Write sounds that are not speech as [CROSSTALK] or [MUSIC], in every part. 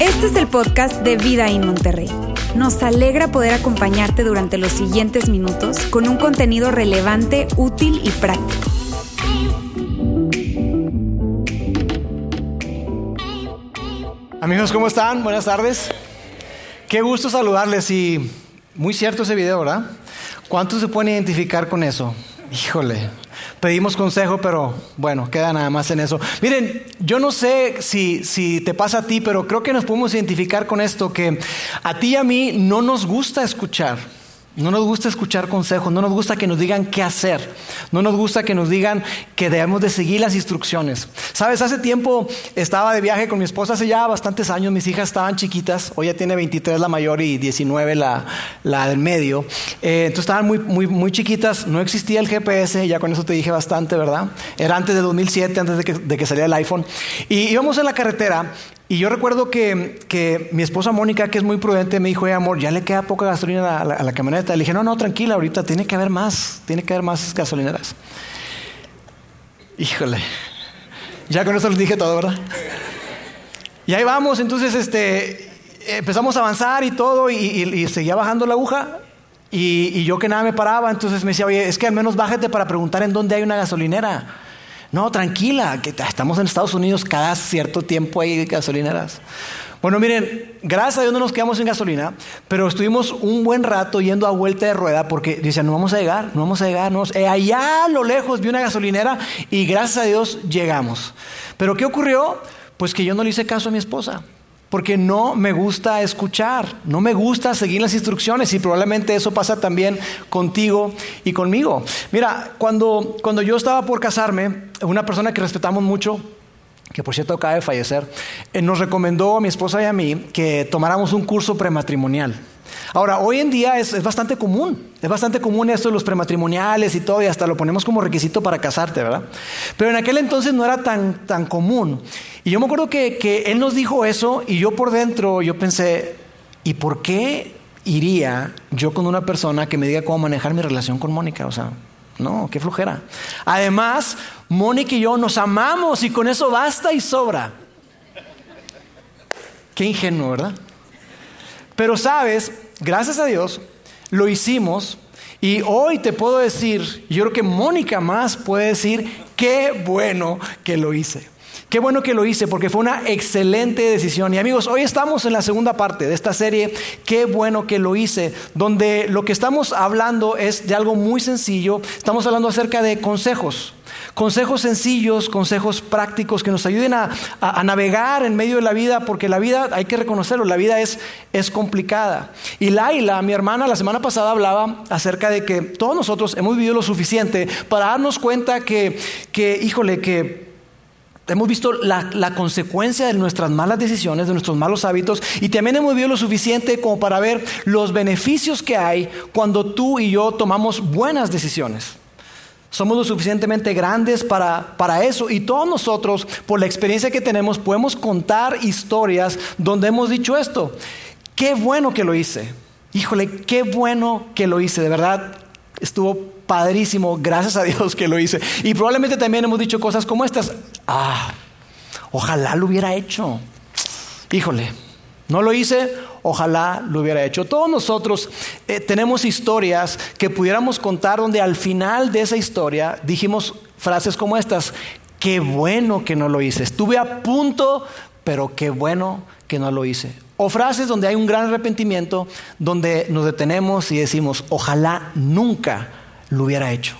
Este es el podcast de Vida en Monterrey. Nos alegra poder acompañarte durante los siguientes minutos con un contenido relevante, útil y práctico. Amigos, ¿cómo están? Buenas tardes. Qué gusto saludarles y muy cierto ese video, ¿verdad? ¿Cuántos se pueden identificar con eso? Híjole, pedimos consejo, pero bueno, queda nada más en eso. Miren, yo no sé si, si te pasa a ti, pero creo que nos podemos identificar con esto, que a ti y a mí no nos gusta escuchar. No nos gusta escuchar consejos, no nos gusta que nos digan qué hacer, no nos gusta que nos digan que debemos de seguir las instrucciones. Sabes, hace tiempo estaba de viaje con mi esposa, hace ya bastantes años, mis hijas estaban chiquitas, hoy ya tiene 23 la mayor y 19 la, la del medio, eh, entonces estaban muy, muy, muy chiquitas, no existía el GPS, ya con eso te dije bastante, ¿verdad? Era antes de 2007, antes de que, de que saliera el iPhone, y íbamos en la carretera y yo recuerdo que, que, mi esposa Mónica, que es muy prudente, me dijo, amor, ya le queda poca gasolina a la, la, camioneta. Le dije, no, no, tranquila, ahorita tiene que haber más, tiene que haber más gasolineras. Híjole, ya con eso les dije todo, ¿verdad? Y ahí vamos, entonces este, empezamos a avanzar y todo, y seguía bajando la aguja. Y, y yo que nada me paraba, entonces me decía, oye, es que al menos bájate para preguntar en dónde hay una gasolinera. No, tranquila, que estamos en Estados Unidos, cada cierto tiempo hay gasolineras. Bueno, miren, gracias a Dios no nos quedamos sin gasolina, pero estuvimos un buen rato yendo a vuelta de rueda porque decían, no vamos a llegar, no vamos a llegar. No, eh, allá a lo lejos vi una gasolinera y gracias a Dios llegamos. Pero ¿qué ocurrió? Pues que yo no le hice caso a mi esposa porque no me gusta escuchar, no me gusta seguir las instrucciones y probablemente eso pasa también contigo y conmigo. Mira, cuando, cuando yo estaba por casarme, una persona que respetamos mucho, que por cierto acaba de fallecer, eh, nos recomendó a mi esposa y a mí que tomáramos un curso prematrimonial. Ahora, hoy en día es, es, bastante común, es bastante común esto de los prematrimoniales y todo, y hasta lo ponemos como requisito para casarte, ¿verdad? Pero en aquel entonces no era tan, tan común. Y yo me acuerdo que, que él nos dijo eso, y yo por dentro, yo pensé, ¿y por qué iría yo con una persona que me diga cómo manejar mi relación con Mónica? O sea, no, qué flojera. Además, Mónica y yo nos amamos y con eso basta y sobra. Qué ingenuo, ¿verdad? Pero sabes, gracias a Dios, lo hicimos y hoy te puedo decir, yo creo que Mónica más puede decir, qué bueno que lo hice. Qué bueno que lo hice porque fue una excelente decisión. Y amigos, hoy estamos en la segunda parte de esta serie, Qué bueno que lo hice, donde lo que estamos hablando es de algo muy sencillo. Estamos hablando acerca de consejos. Consejos sencillos, consejos prácticos que nos ayuden a, a, navegar en medio de la vida, porque la vida, hay que reconocerlo, la vida es, es complicada. Y Laila, mi hermana, la semana pasada hablaba acerca de que todos nosotros hemos vivido lo suficiente para darnos cuenta que, que híjole, que Hemos visto la, consecuencia de nuestras malas decisiones, de nuestros malos hábitos, y también hemos vivido lo suficiente como para ver los beneficios que hay cuando tú y yo tomamos buenas decisiones. Somos lo suficientemente grandes para, para eso y todos nosotros, por la experiencia que tenemos, podemos contar historias donde hemos dicho esto. Qué bueno que lo hice. Híjole, qué bueno que lo hice. De verdad, estuvo padrísimo. Gracias a Dios que lo hice. Y probablemente también hemos dicho cosas como estas. Ah, ojalá lo hubiera hecho. Híjole, no lo hice, ojalá lo hubiera hecho. Todos nosotros eh, tenemos historias que pudiéramos contar donde al final de esa historia dijimos frases como estas, qué bueno que no lo hice. Estuve a punto, pero qué bueno que no lo hice. O frases donde hay un gran arrepentimiento, donde nos detenemos y decimos, ojalá nunca lo hubiera hecho.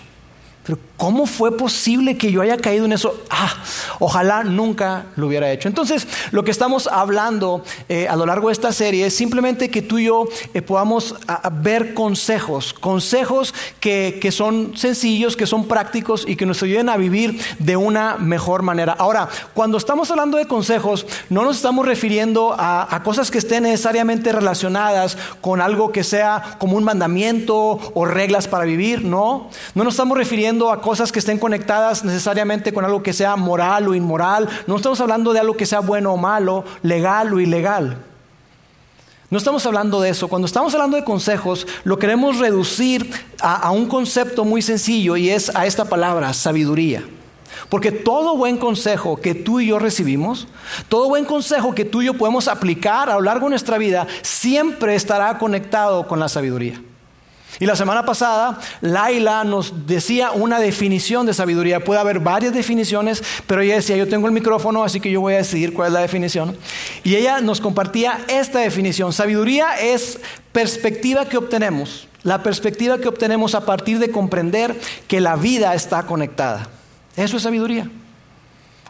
Pero ¿cómo fue posible que yo haya caído en eso? Ah, ojalá nunca lo hubiera hecho. Entonces, lo que estamos hablando eh, a lo largo de esta serie es simplemente que tú y yo eh, podamos ver consejos, consejos que, que, son sencillos, que son prácticos y que nos ayuden a vivir de una mejor manera. Ahora, cuando estamos hablando de consejos, no nos estamos refiriendo a, a cosas que estén necesariamente relacionadas con algo que sea como un mandamiento o reglas para vivir, no. No nos estamos refiriendo a cosas que estén conectadas necesariamente con algo que sea moral o inmoral. No estamos hablando de algo que sea bueno o malo, legal o ilegal. No estamos hablando de eso. Cuando estamos hablando de consejos, lo queremos reducir a, a un concepto muy sencillo y es a esta palabra, sabiduría. Porque todo buen consejo que tú y yo recibimos, todo buen consejo que tú y yo podemos aplicar a lo largo de nuestra vida, siempre estará conectado con la sabiduría. Y la semana pasada, Laila nos decía una definición de sabiduría. Puede haber varias definiciones, pero ella decía, yo tengo el micrófono, así que yo voy a decidir cuál es la definición. Y ella nos compartía esta definición. Sabiduría es perspectiva que obtenemos, la perspectiva que obtenemos a partir de comprender que la vida está conectada. Eso es sabiduría.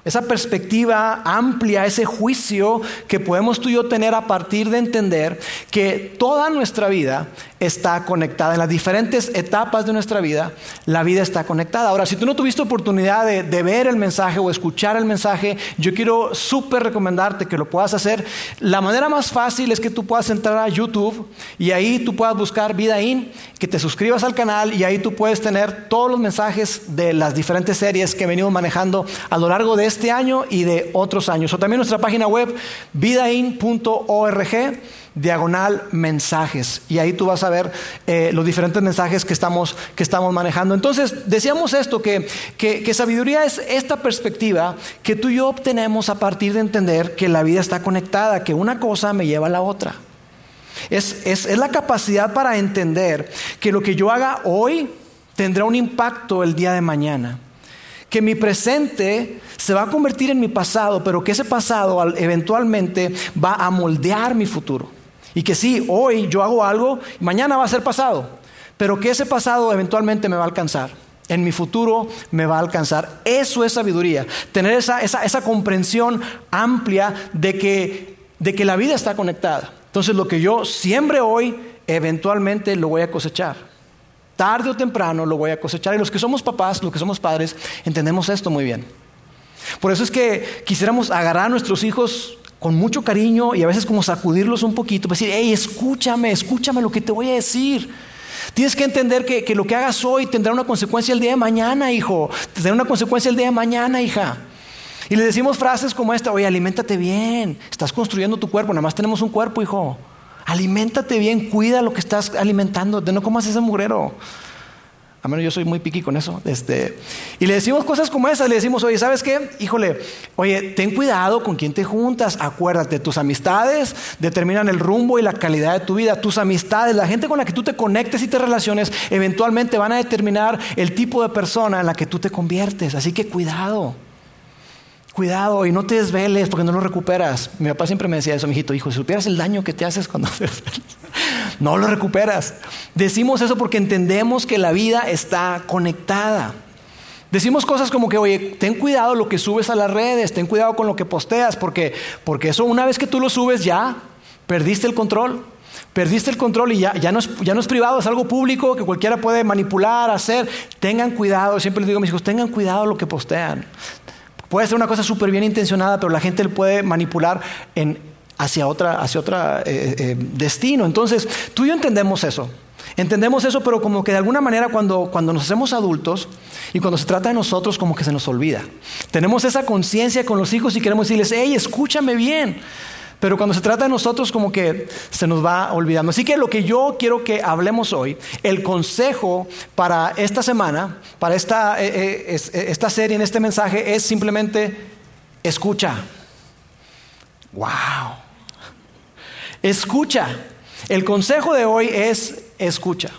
Esa perspectiva amplia, ese juicio que podemos tú y yo tener a partir de entender que toda nuestra vida está conectada. En las diferentes etapas de nuestra vida, la vida está conectada. Ahora, si tú no tuviste oportunidad de, ver el mensaje o escuchar el mensaje, yo quiero súper recomendarte que lo puedas hacer. La manera más fácil es que tú puedas entrar a YouTube y ahí tú puedas buscar Vida In, que te suscribas al canal y ahí tú puedes tener todos los mensajes de las diferentes series que venimos manejando a lo largo de este año y de otros años. O también nuestra página web, vidain.org diagonal mensajes. Y ahí tú vas a ver eh, los diferentes mensajes que estamos, que estamos manejando. Entonces, decíamos esto, que, que, sabiduría es esta perspectiva que tú y yo obtenemos a partir de entender que la vida está conectada, que una cosa me lleva a la otra. Es, es, es la capacidad para entender que lo que yo haga hoy tendrá un impacto el día de mañana que mi presente se va a convertir en mi pasado, pero que ese pasado eventualmente va a moldear mi futuro. Y que sí, hoy yo hago algo, mañana va a ser pasado, pero que ese pasado eventualmente me va a alcanzar. En mi futuro me va a alcanzar. Eso es sabiduría. Tener esa, esa, comprensión amplia de que, de que la vida está conectada. Entonces lo que yo siembre hoy, eventualmente lo voy a cosechar. Tarde o temprano lo voy a cosechar. Y los que somos papás, los que somos padres, entendemos esto muy bien. Por eso es que quisiéramos agarrar a nuestros hijos con mucho cariño y a veces como sacudirlos un poquito, para decir, hey, escúchame, escúchame lo que te voy a decir. Tienes que entender que, que, lo que hagas hoy tendrá una consecuencia el día de mañana, hijo. Tendrá una consecuencia el día de mañana, hija. Y le decimos frases como esta, oye, aliméntate bien, estás construyendo tu cuerpo, nada más tenemos un cuerpo, hijo. Aliméntate bien, cuida lo que estás alimentando, de no comas ese mugrero. A menos yo soy muy piqui con eso. Este, y le decimos cosas como esas. Le decimos, oye, ¿sabes qué? Híjole, oye, ten cuidado con quién te juntas. Acuérdate, tus amistades determinan el rumbo y la calidad de tu vida. Tus amistades, la gente con la que tú te conectes y te relaciones, eventualmente van a determinar el tipo de persona en la que tú te conviertes. Así que cuidado. Cuidado y no te desveles porque no lo recuperas. Mi papá siempre me decía eso, mi hijito, hijo, si supieras el daño que te haces cuando te desvelas, [LAUGHS] no lo recuperas. Decimos eso porque entendemos que la vida está conectada. Decimos cosas como que, oye, ten cuidado lo que subes a las redes, ten cuidado con lo que posteas, porque, porque eso una vez que tú lo subes ya perdiste el control. Perdiste el control y ya, ya, no es, ya no es privado, es algo público que cualquiera puede manipular, hacer. Tengan cuidado, siempre les digo a mis hijos, tengan cuidado lo que postean. Puede ser una cosa súper bien intencionada, pero la gente le puede manipular hacia otra, hacia otra eh, eh, destino. Entonces, tú y yo entendemos eso. Entendemos eso, pero como que de alguna manera cuando, cuando nos hacemos adultos y cuando se trata de nosotros, como que se nos olvida. Tenemos esa conciencia con los hijos y queremos decirles, hey, escúchame bien. Pero cuando se trata de nosotros como que se nos va olvidando. Así que lo que yo quiero que hablemos hoy, el consejo para esta semana, para esta, eh, eh, eh, esta serie, en este mensaje, es simplemente escucha. ¡Wow! Escucha. El consejo de hoy es escucha.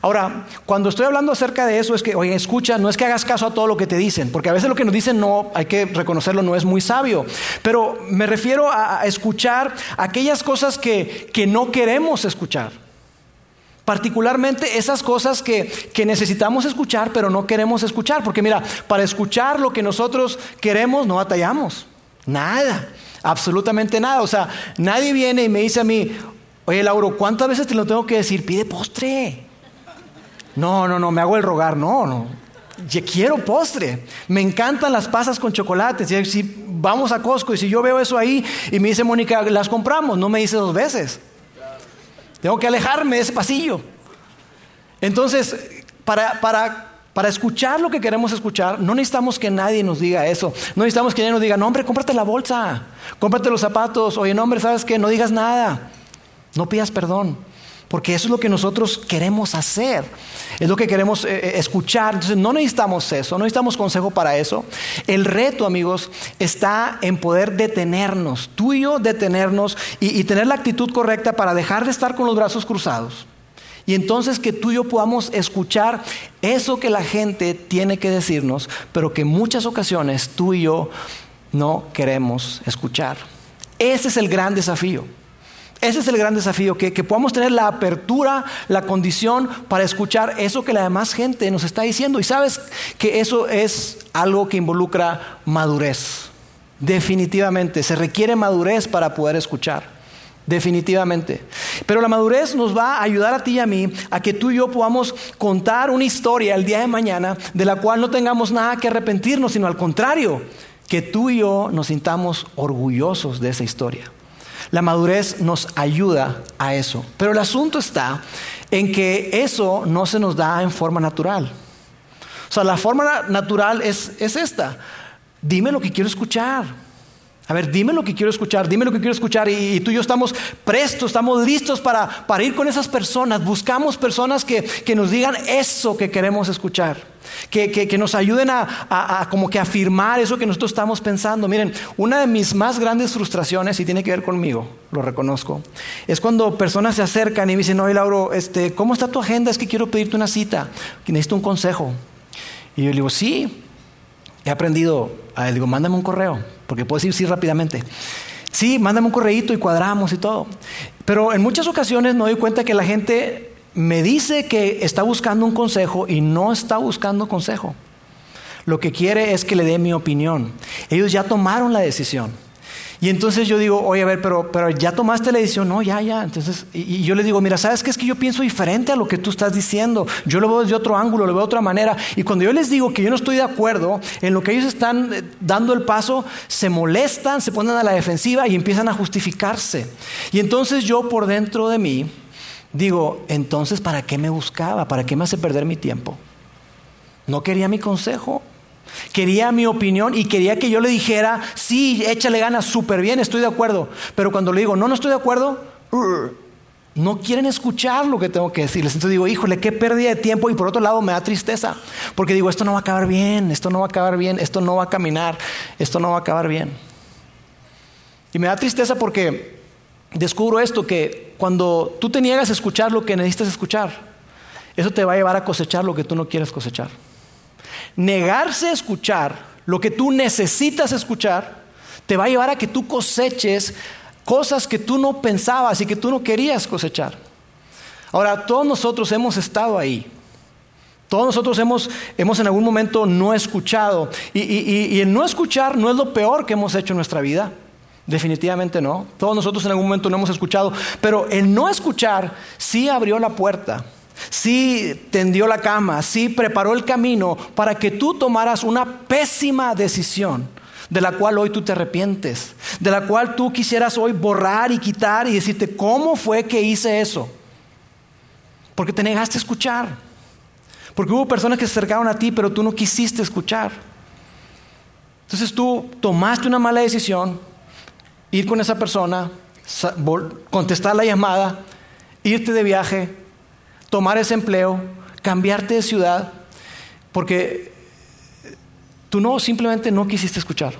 Ahora, cuando estoy hablando acerca de eso, es que, oye, escucha, no es que hagas caso a todo lo que te dicen, porque a veces lo que nos dicen no, hay que reconocerlo, no es muy sabio. Pero me refiero a, escuchar aquellas cosas que, que no queremos escuchar. Particularmente esas cosas que, que, necesitamos escuchar, pero no queremos escuchar. Porque mira, para escuchar lo que nosotros queremos, no batallamos. Nada, absolutamente nada. O sea, nadie viene y me dice a mí, oye Lauro, ¿cuántas veces te lo tengo que decir? Pide postre. No, no, no, me hago el rogar, no, no. Yo quiero postre. Me encantan las pasas con chocolate. Si, vamos a Costco y si yo veo eso ahí y me dice Mónica, las compramos, no me dice dos veces. Tengo que alejarme de ese pasillo. Entonces, para, para, para escuchar lo que queremos escuchar, no necesitamos que nadie nos diga eso. No necesitamos que nadie nos diga, no, hombre, cómprate la bolsa, cómprate los zapatos. Oye, no, hombre, ¿sabes qué? No digas nada. No pidas perdón. Porque eso es lo que nosotros queremos hacer, es lo que queremos eh, eh, escuchar. Entonces no necesitamos eso, no necesitamos consejo para eso. El reto, amigos, está en poder detenernos, tú y yo detenernos y, y tener la actitud correcta para dejar de estar con los brazos cruzados. Y entonces que tú y yo podamos escuchar eso que la gente tiene que decirnos, pero que en muchas ocasiones tú y yo no queremos escuchar. Ese es el gran desafío. Ese es el gran desafío, que, podamos tener la apertura, la condición para escuchar eso que la demás gente nos está diciendo. Y sabes que eso es algo que involucra madurez. Definitivamente, se requiere madurez para poder escuchar. Definitivamente. Pero la madurez nos va a ayudar a ti y a mí a que tú y yo podamos contar una historia el día de mañana de la cual no tengamos nada que arrepentirnos, sino al contrario, que tú y yo nos sintamos orgullosos de esa historia. La madurez nos ayuda a eso. Pero el asunto está en que eso no se nos da en forma natural. O sea, la forma natural es, esta. Dime lo que quiero escuchar. A ver, dime lo que quiero escuchar, dime lo que quiero escuchar. Y, tú y yo estamos prestos, estamos listos para, para ir con esas personas. Buscamos personas que, que nos digan eso que queremos escuchar que, nos ayuden a, como que afirmar eso que nosotros estamos pensando. Miren, una de mis más grandes frustraciones, y tiene que ver conmigo, lo reconozco, es cuando personas se acercan y me dicen, oye Lauro, este, ¿cómo está tu agenda? Es que quiero pedirte una cita, que necesito un consejo. Y yo le digo, sí, he aprendido, le digo, mándame un correo, porque puedo decir sí rápidamente. Sí, mándame un correíto y cuadramos y todo. Pero en muchas ocasiones me doy cuenta que la gente me dice que está buscando un consejo y no está buscando consejo. Lo que quiere es que le dé mi opinión. Ellos ya tomaron la decisión. Y entonces yo digo, oye, a ver, pero, pero ya tomaste la decisión. No, ya, ya. Entonces, y, yo le digo, mira, ¿sabes qué? Es que yo pienso diferente a lo que tú estás diciendo. Yo lo veo desde otro ángulo, lo veo de otra manera. Y cuando yo les digo que yo no estoy de acuerdo en lo que ellos están eh, dando el paso, se molestan, se ponen a la defensiva y empiezan a justificarse. Y entonces yo por dentro de mí Digo, entonces, ¿para qué me buscaba? ¿Para qué me hace perder mi tiempo? No quería mi consejo. Quería mi opinión y quería que yo le dijera, sí, échale ganas, súper bien, estoy de acuerdo. Pero cuando le digo, no, no estoy de acuerdo, no quieren escuchar lo que tengo que decirles. Entonces digo, híjole, qué pérdida de tiempo. Y por otro lado me da tristeza, porque digo, esto no va a acabar bien, esto no va a acabar bien, esto no va a caminar, esto no va a acabar bien. Y me da tristeza porque descubro esto, que cuando tú te niegas a escuchar lo que necesitas escuchar, eso te va a llevar a cosechar lo que tú no quieres cosechar. Negarse a escuchar lo que tú necesitas escuchar, te va a llevar a que tú coseches cosas que tú no pensabas y que tú no querías cosechar. Ahora, todos nosotros hemos estado ahí. Todos nosotros hemos, hemos en algún momento no escuchado. Y, y el no escuchar no es lo peor que hemos hecho en nuestra vida. Definitivamente no. Todos nosotros en algún momento no hemos escuchado, pero el no escuchar sí abrió la puerta, sí tendió la cama, sí preparó el camino para que tú tomaras una pésima decisión de la cual hoy tú te arrepientes, de la cual tú quisieras hoy borrar y quitar y decirte, ¿cómo fue que hice eso? Porque te negaste a escuchar, porque hubo personas que se acercaron a ti, pero tú no quisiste escuchar. Entonces tú tomaste una mala decisión, ir con esa persona, contestar la llamada, irte de viaje, tomar ese empleo, cambiarte de ciudad, porque tú no simplemente no quisiste escuchar.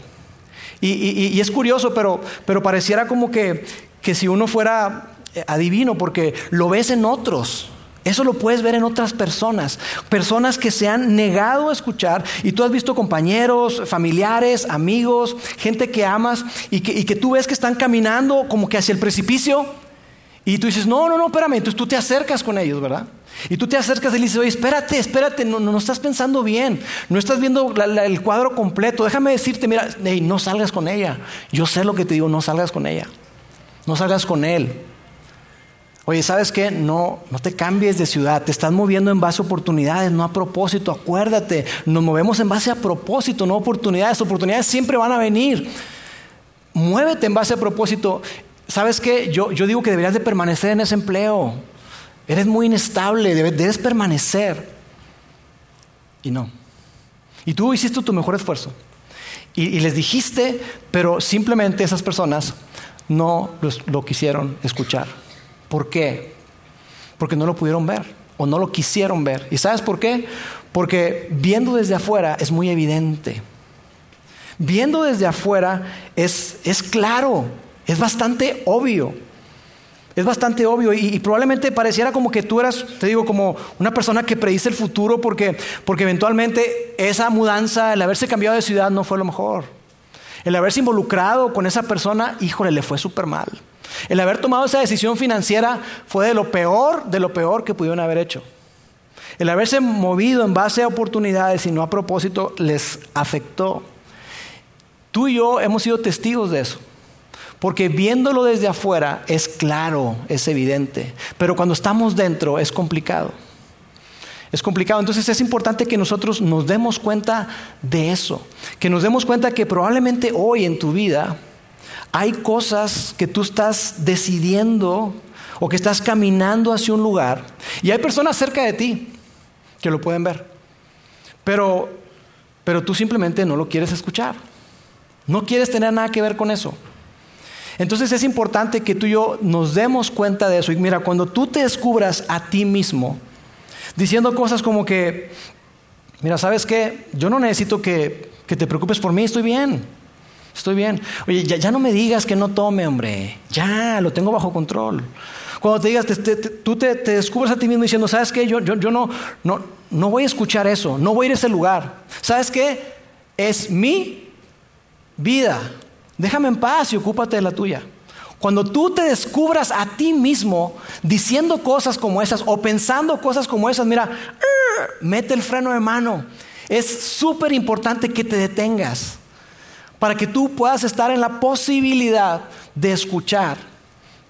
Y, es curioso, pero, pero pareciera como que, que si uno fuera adivino, porque lo ves en otros. Eso lo puedes ver en otras personas, personas que se han negado a escuchar y tú has visto compañeros, familiares, amigos, gente que amas y que, tú ves que están caminando como que hacia el precipicio y tú dices, no, no, no, espérame, entonces tú te acercas con ellos, ¿verdad? Y tú te acercas y le dices, oye, espérate, espérate, no, no, estás pensando bien, no estás viendo el cuadro completo, déjame decirte, mira, no salgas con ella, yo sé lo que te digo, no salgas con ella, no salgas con él. Oye, ¿sabes qué? No, no te cambies de ciudad, te estás moviendo en base a oportunidades, no a propósito. Acuérdate, nos movemos en base a propósito, no oportunidades. Oportunidades siempre van a venir. Muévete en base a propósito. ¿Sabes qué? Yo, yo digo que deberías de permanecer en ese empleo. Eres muy inestable, debes, permanecer. Y no. Y tú hiciste tu mejor esfuerzo. Y, les dijiste, pero simplemente esas personas no lo quisieron escuchar. ¿Por qué? porque no lo pudieron ver o no lo quisieron ver. ¿Y sabes por qué? Porque viendo desde afuera es muy evidente. Viendo desde afuera es, es claro, es bastante obvio. Es bastante obvio y, probablemente pareciera como que tú eras, te digo, como una persona que predice el futuro porque, porque eventualmente esa mudanza, el haberse cambiado de ciudad no fue lo mejor. El haberse involucrado con esa persona, híjole, le fue súper mal. El haber tomado esa decisión financiera fue de lo peor, de lo peor que pudieron haber hecho. El haberse movido en base a oportunidades y no a propósito les afectó. Tú y yo hemos sido testigos de eso. Porque viéndolo desde afuera es claro, es evidente, pero cuando estamos dentro es complicado. Es complicado, entonces es importante que nosotros nos demos cuenta de eso, que nos demos cuenta que probablemente hoy en tu vida hay cosas que tú estás decidiendo o que estás caminando hacia un lugar y hay personas cerca de ti que lo pueden ver, pero, pero tú simplemente no lo quieres escuchar, no quieres tener nada que ver con eso. Entonces es importante que tú y yo nos demos cuenta de eso. Y mira, cuando tú te descubras a ti mismo, diciendo cosas como que, mira, ¿sabes qué? Yo no necesito que, te preocupes por mí, estoy bien. Estoy bien. Oye, ya, no me digas que no tome, hombre. Ya, lo tengo bajo control. Cuando te digas, tú te, descubres a ti mismo diciendo, ¿sabes qué? Yo, yo, yo no, no, no voy a escuchar eso, no voy a ir a ese lugar. ¿Sabes qué? Es mi vida. Déjame en paz y ocúpate de la tuya. Cuando tú te descubras a ti mismo diciendo cosas como esas o pensando cosas como esas, mira, mete el freno de mano. Es súper importante que te detengas para que tú puedas estar en la posibilidad de escuchar.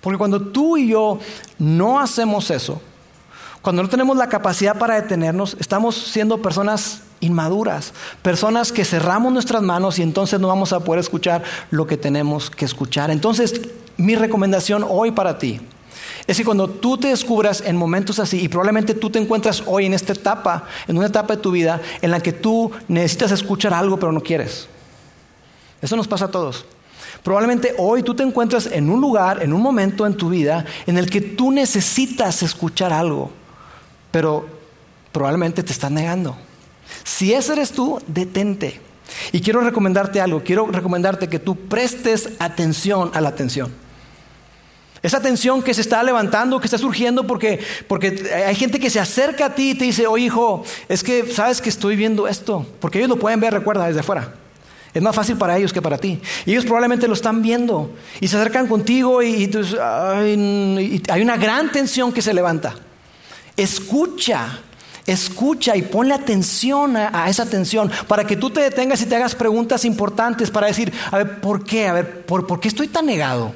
Porque cuando tú y yo no hacemos eso, cuando no tenemos la capacidad para detenernos, estamos siendo personas inmaduras, personas que cerramos nuestras manos y entonces no vamos a poder escuchar lo que tenemos que escuchar. Entonces, mi recomendación hoy para ti es que cuando tú te descubras en momentos así, y probablemente tú te encuentras hoy en esta etapa, en una etapa de tu vida en la que tú necesitas escuchar algo pero no quieres. Eso nos pasa a todos. Probablemente hoy tú te encuentras en un lugar, en un momento en tu vida en el que tú necesitas escuchar algo, pero probablemente te estás negando. Si ese eres tú, detente. Y quiero recomendarte algo, quiero recomendarte que tú prestes atención a la atención. Esa atención que se está levantando, que está surgiendo porque, porque hay gente que se acerca a ti y te dice, oye hijo, es que sabes que estoy viendo esto, porque ellos lo pueden ver, recuerda, desde afuera. Es más fácil para ellos que para ti. Y ellos probablemente lo están viendo y se acercan contigo y hay una gran tensión que se levanta. Escucha Escucha y ponle atención a, esa atención para que tú te detengas y te hagas preguntas importantes para decir, a ver, ¿por qué? A ver, ¿por, qué estoy tan negado?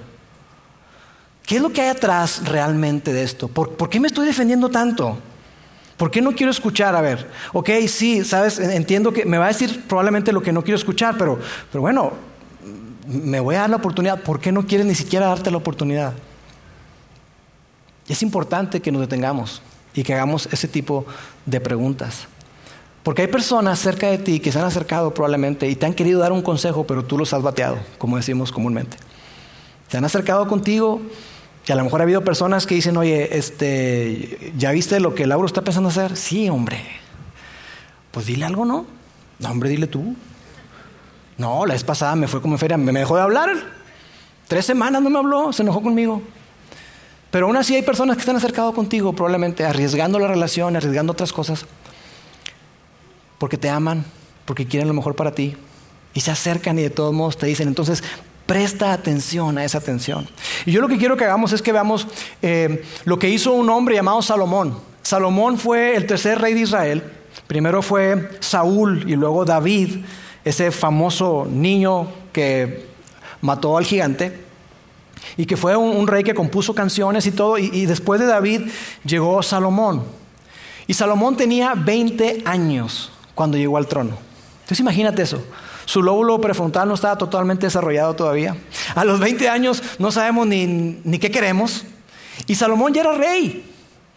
¿Qué es lo que hay atrás realmente de esto? ¿Por, qué me estoy defendiendo tanto? ¿Por qué no quiero escuchar? A ver, ok, sí, sabes, entiendo que me va a decir probablemente lo que no quiero escuchar, pero, pero bueno, me voy a dar la oportunidad. ¿Por qué no quieres ni siquiera darte la oportunidad? Es importante que nos detengamos y que hagamos ese tipo de preguntas. Porque hay personas cerca de ti que se han acercado probablemente y te han querido dar un consejo, pero tú los has bateado, como decimos comúnmente. Se han acercado contigo y a lo mejor ha habido personas que dicen, oye, este, ¿ya viste lo que Lauro está pensando hacer? Sí, hombre. Pues dile algo, ¿no? No, hombre, dile tú. No, la vez pasada me fue como feria, me dejó de hablar. Tres semanas no me habló, se enojó conmigo. Pero aún así hay personas que están acercado contigo, probablemente arriesgando la relación, arriesgando otras cosas, porque te aman, porque quieren lo mejor para ti, y se acercan y de todos modos te dicen, entonces presta atención a esa atención. Y yo lo que quiero que hagamos es que veamos eh, lo que hizo un hombre llamado Salomón. Salomón fue el tercer rey de Israel. Primero fue Saúl y luego David, ese famoso niño que mató al gigante y que fue un, rey que compuso canciones y todo, y, después de David llegó Salomón. Y Salomón tenía 20 años cuando llegó al trono. Entonces imagínate eso. Su lóbulo prefrontal no estaba totalmente desarrollado todavía. A los 20 años no sabemos ni, ni qué queremos. Y Salomón ya era rey.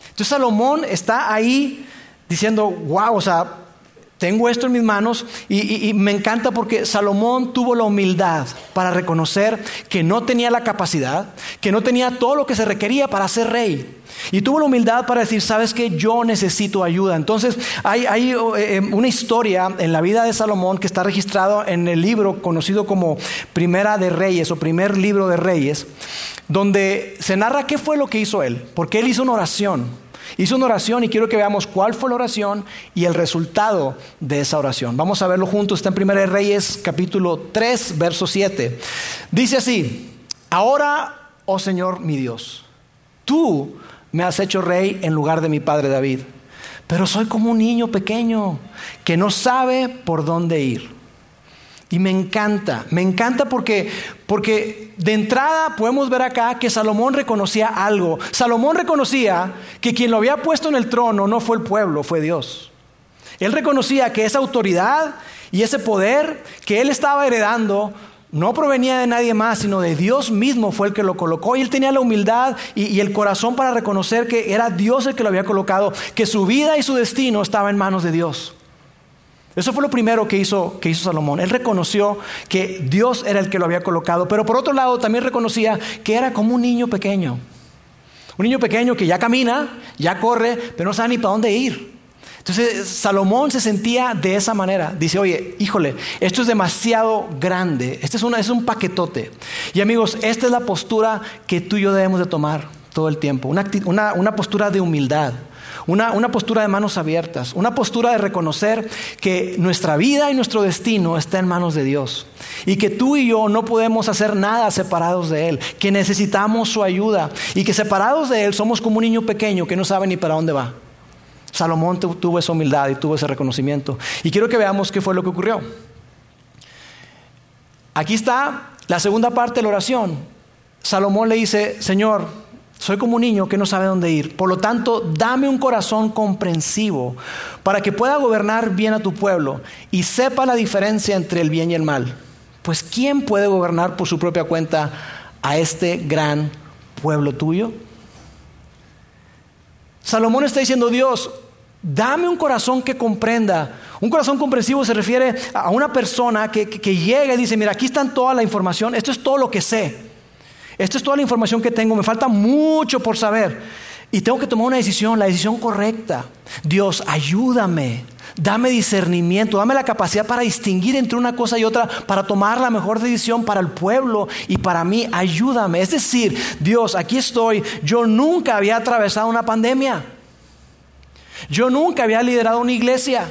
Entonces Salomón está ahí diciendo, wow, o sea, tengo esto en mis manos y, me encanta porque Salomón tuvo la humildad para reconocer que no tenía la capacidad, que no tenía todo lo que se requería para ser rey. Y tuvo la humildad para decir, sabes que yo necesito ayuda. Entonces hay, eh, eh, una historia en la vida de Salomón que está registrado en el libro conocido como Primera de Reyes o primer libro de Reyes, donde se narra qué fue lo que hizo él, porque él hizo una oración. Hizo una oración y quiero que veamos cuál fue la oración y el resultado de esa oración. Vamos a verlo juntos. Está en 1 Reyes capítulo 3, verso 7. Dice así, ahora, oh Señor mi Dios, tú me has hecho rey en lugar de mi padre David, pero soy como un niño pequeño que no sabe por dónde ir. Y me encanta, me encanta porque, porque de entrada podemos ver acá que Salomón reconocía algo. Salomón reconocía que quien lo había puesto en el trono no fue el pueblo, fue Dios. Él reconocía que esa autoridad y ese poder que él estaba heredando no provenía de nadie más, sino de Dios mismo fue el que lo colocó. Y él tenía la humildad y, y, el corazón para reconocer que era Dios el que lo había colocado, que su vida y su destino estaba en manos de Dios. Eso fue lo primero que hizo, que hizo Salomón. Él reconoció que Dios era el que lo había colocado, pero por otro lado también reconocía que era como un niño pequeño. Un niño pequeño que ya camina, ya corre, pero no sabe ni para dónde ir. Entonces Salomón se sentía de esa manera. Dice, oye, híjole, esto es demasiado grande. Este es, una, es un paquetote. Y amigos, esta es la postura que tú y yo debemos de tomar todo el tiempo. Una, una postura de humildad. Una, postura de manos abiertas, una postura de reconocer que nuestra vida y nuestro destino está en manos de Dios y que tú y yo no podemos hacer nada separados de Él, que necesitamos su ayuda y que separados de Él somos como un niño pequeño que no sabe ni para dónde va. Salomón tuvo esa humildad y tuvo ese reconocimiento. Y quiero que veamos qué fue lo que ocurrió. Aquí está la segunda parte de la oración. Salomón le dice, Señor, soy como un niño que no sabe dónde ir. Por lo tanto, dame un corazón comprensivo para que pueda gobernar bien a tu pueblo y sepa la diferencia entre el bien y el mal. Pues ¿quién puede gobernar por su propia cuenta a este gran pueblo tuyo? Salomón está diciendo, Dios, dame un corazón que comprenda. Un corazón comprensivo se refiere a una persona que, que llega y dice, mira, aquí está toda la información, esto es todo lo que sé. Esta es toda la información que tengo, me falta mucho por saber. Y tengo que tomar una decisión, la decisión correcta. Dios, ayúdame, dame discernimiento, dame la capacidad para distinguir entre una cosa y otra, para tomar la mejor decisión para el pueblo y para mí, ayúdame. Es decir, Dios, aquí estoy, yo nunca había atravesado una pandemia. Yo nunca había liderado una iglesia.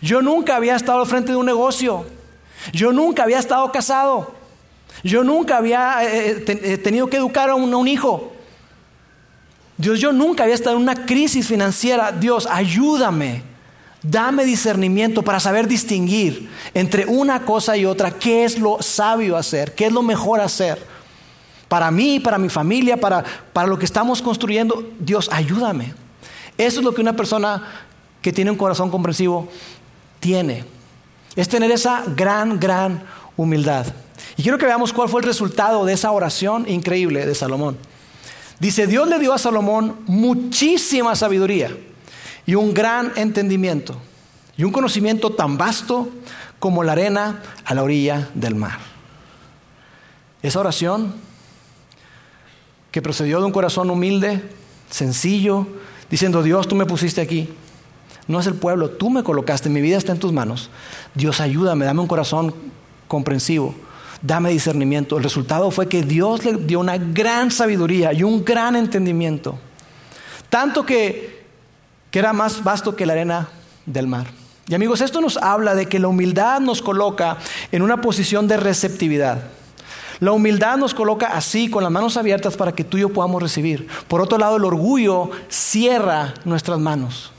Yo nunca había estado al frente de un negocio. Yo nunca había estado casado. Yo nunca había eh, eh, eh, tenido que educar a un, hijo. Dios, yo nunca había estado en una crisis financiera. Dios, ayúdame. Dame discernimiento para saber distinguir entre una cosa y otra, qué es lo sabio hacer, qué es lo mejor hacer. Para mí, para mi familia, para, para lo que estamos construyendo, Dios, ayúdame. Eso es lo que una persona que tiene un corazón comprensivo tiene. Es tener esa gran, gran humildad. Y quiero que veamos cuál fue el resultado de esa oración increíble de Salomón. Dice, Dios le dio a Salomón muchísima sabiduría y un gran entendimiento y un conocimiento tan vasto como la arena a la orilla del mar. Esa oración que procedió de un corazón humilde, sencillo, diciendo, Dios, tú me pusiste aquí. No es el pueblo, tú me colocaste, mi vida está en tus manos. Dios, ayúdame, dame un corazón comprensivo dame discernimiento. El resultado fue que Dios le dio una gran sabiduría y un gran entendimiento. Tanto que, que era más vasto que la arena del mar. Y amigos, esto nos habla de que la humildad nos coloca en una posición de receptividad. La humildad nos coloca así, con las manos abiertas para que tú y yo podamos recibir. Por otro lado, el orgullo cierra nuestras manos.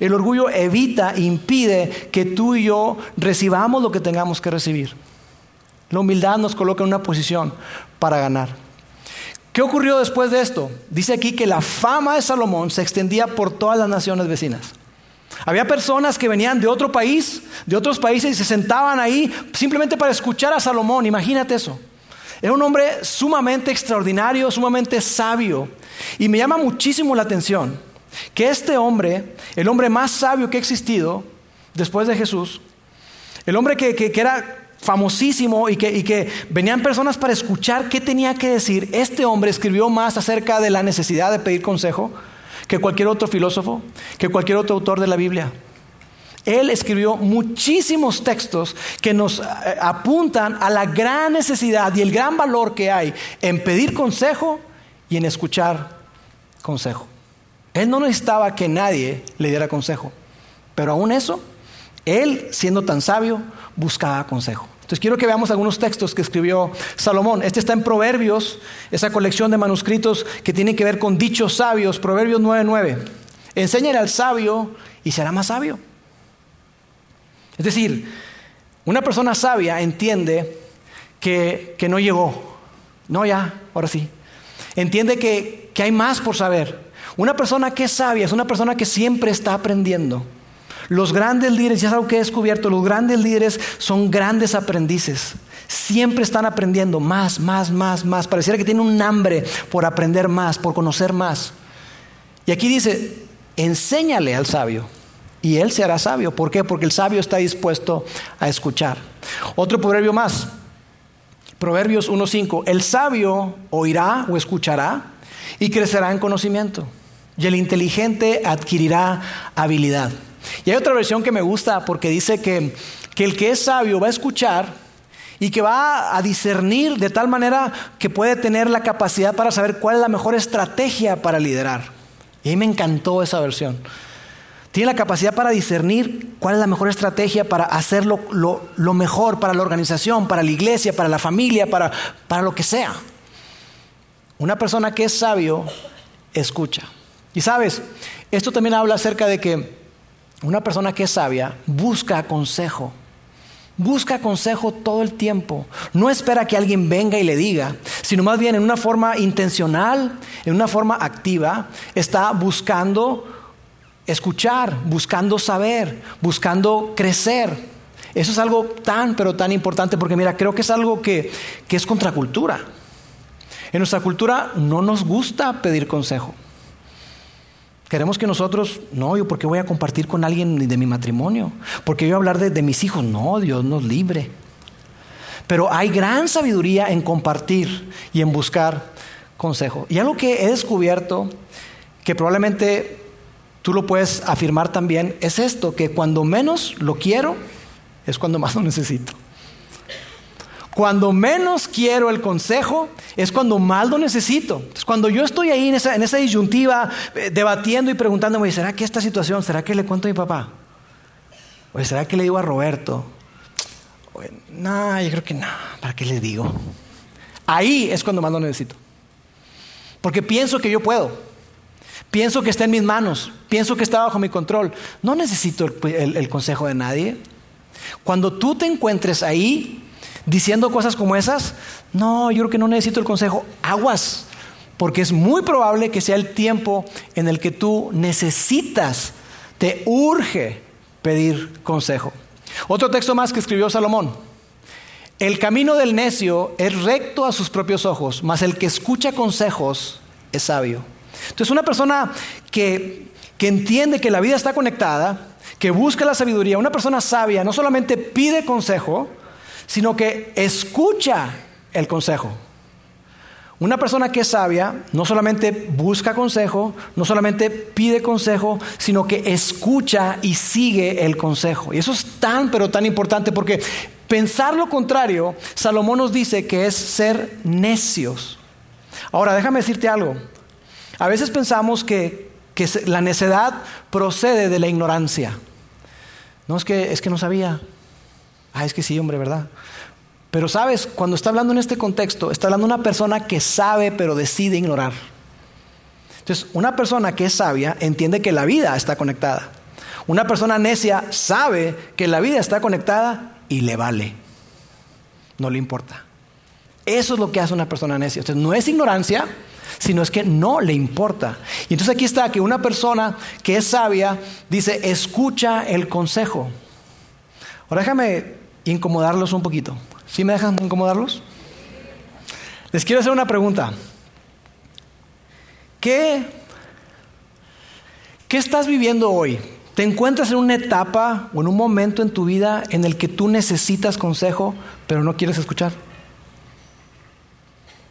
El orgullo evita, impide que tú y yo recibamos lo que tengamos que recibir. La humildad nos coloca en una posición para ganar. ¿Qué ocurrió después de esto? Dice aquí que la fama de Salomón se extendía por todas las naciones vecinas. Había personas que venían de otro país, de otros países y se sentaban ahí simplemente para escuchar a Salomón. Imagínate eso. Era un hombre sumamente extraordinario, sumamente sabio. Y me llama muchísimo la atención que este hombre, el hombre más sabio que ha existido, después de Jesús, el hombre que, era famosísimo y que, y que, venían personas para escuchar qué tenía que decir, este hombre escribió más acerca de la necesidad de pedir consejo que cualquier otro filósofo, que cualquier otro autor de la Biblia. Él escribió muchísimos textos que nos eh, apuntan a la gran necesidad y el gran valor que hay en pedir consejo y en escuchar consejo. Él no necesitaba que nadie le diera consejo, pero aún eso, él siendo tan sabio, buscaba consejo. Entonces quiero que veamos algunos textos que escribió Salomón. Este está en Proverbios, esa colección de manuscritos que tienen que ver con dichos sabios, Proverbios 9:9. Enséñale al sabio y será más sabio. Es decir, una persona sabia entiende que, no llegó. No, ya, ahora sí. Entiende que, que hay más por saber. Una persona que es sabia es una persona que siempre está aprendiendo. Los grandes líderes, ya es algo que he descubierto, los grandes líderes son grandes aprendices. Siempre están aprendiendo más, más, más, más. Pareciera que tienen un hambre por aprender más, por conocer más. Y aquí dice, enséñale al sabio y él se hará sabio. ¿Por qué? Porque el sabio está dispuesto a escuchar. Otro proverbio más. Proverbios 1.5. El sabio oirá o escuchará y crecerá en conocimiento. Y el inteligente adquirirá habilidad. Y hay otra versión que me gusta porque dice que, que el que es sabio va a escuchar y que va a discernir de tal manera que puede tener la capacidad para saber cuál es la mejor estrategia para liderar. Y me encantó esa versión. Tiene la capacidad para discernir cuál es la mejor estrategia para hacerlo lo, mejor para la organización, para la iglesia, para la familia, para, para lo que sea. Una persona que es sabio, escucha. Y sabes, esto también habla acerca de que una persona que es sabia busca consejo. Busca consejo todo el tiempo. No espera que alguien venga y le diga, sino más bien en una forma intencional, en una forma activa, está buscando escuchar, buscando saber, buscando crecer. Eso es algo tan, pero tan importante porque mira, creo que es algo que, que es contracultura. En nuestra cultura no nos gusta pedir consejo. Queremos que nosotros, no, yo porque voy a compartir con alguien de mi matrimonio, porque voy a hablar de, de mis hijos, no, Dios nos libre. Pero hay gran sabiduría en compartir y en buscar consejo. Y algo que he descubierto, que probablemente tú lo puedes afirmar también, es esto, que cuando menos lo quiero, es cuando más lo necesito. Cuando menos quiero el consejo, es cuando más lo necesito. cuando yo estoy ahí en esa, disyuntiva, eh, debatiendo y preguntándome, ¿será que esta situación, será que le cuento a mi papá? ¿O será que le digo a Roberto? no, yo creo que no, ¿para qué le digo? Ahí es cuando más lo necesito. Porque pienso que yo puedo. Pienso que está en mis manos, pienso que está bajo mi control. No necesito el, consejo de nadie. Cuando tú te encuentres ahí diciendo cosas como esas, no, yo creo que no necesito el consejo. Aguas, porque es muy probable que sea el tiempo en el que tú necesitas, te urge pedir consejo. Otro texto más que escribió Salomón. El camino del necio es recto a sus propios ojos, mas el que escucha consejos es sabio. Entonces una persona que, entiende que la vida está conectada, que busca la sabiduría, una persona sabia no solamente pide consejo, sino que escucha el consejo. Una persona que es sabia no solamente busca consejo, no solamente pide consejo, sino que escucha y sigue el consejo. Y eso es tan, pero tan importante porque pensar lo contrario, Salomón nos dice que es ser necios. Ahora, déjame decirte algo. A veces pensamos que, la necedad procede de la ignorancia. No es que, es que no sabía. Ah, es que sí, hombre, ¿verdad? Pero sabes, cuando está hablando en este contexto, está hablando una persona que sabe pero decide ignorar. Entonces, una persona que es sabia entiende que la vida está conectada. Una persona necia sabe que la vida está conectada y le vale. No le importa. Eso es lo que hace una persona necia. Entonces, no es ignorancia, sino es que no le importa. Y entonces aquí está que una persona que es sabia dice, escucha el consejo. Ahora déjame incomodarlos un poquito. ¿Sí me dejan incomodarlos? Les quiero hacer una pregunta. ¿Qué, qué estás viviendo hoy ¿Te encuentras en una etapa o en un momento en tu vida en el que tú necesitas consejo, pero no quieres escuchar?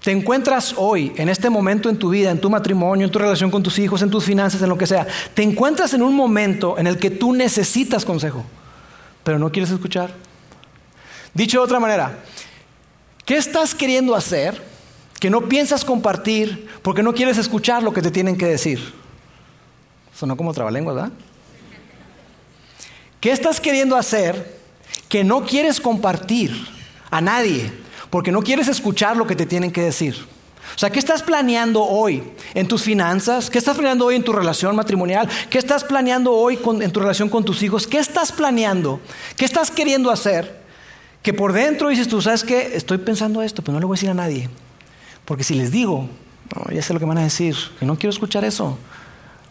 Te encuentras hoy, en este momento en tu vida, en tu matrimonio, en tu relación con tus hijos, en tus finanzas, en lo que sea. Te encuentras en un momento en el que tú necesitas consejo, pero no quieres escuchar. Dicho de otra manera, ¿qué estás queriendo hacer que no piensas compartir porque no quieres escuchar lo que te tienen que decir? Sonó como trabalenguas, ¿verdad? ¿Qué estás queriendo hacer que no quieres compartir a nadie porque no quieres escuchar lo que te tienen que decir. O sea, ¿qué estás planeando hoy en tus finanzas? ¿Qué estás planeando hoy en tu relación matrimonial? ¿Qué estás planeando hoy en tu relación con tus hijos? ¿Qué estás planeando? ¿Qué estás queriendo hacer? Que por dentro dices tú, ¿sabes qué? Estoy pensando esto, pero no le voy a decir a nadie. Porque si les digo, ya sé lo que van a decir, que no quiero escuchar eso.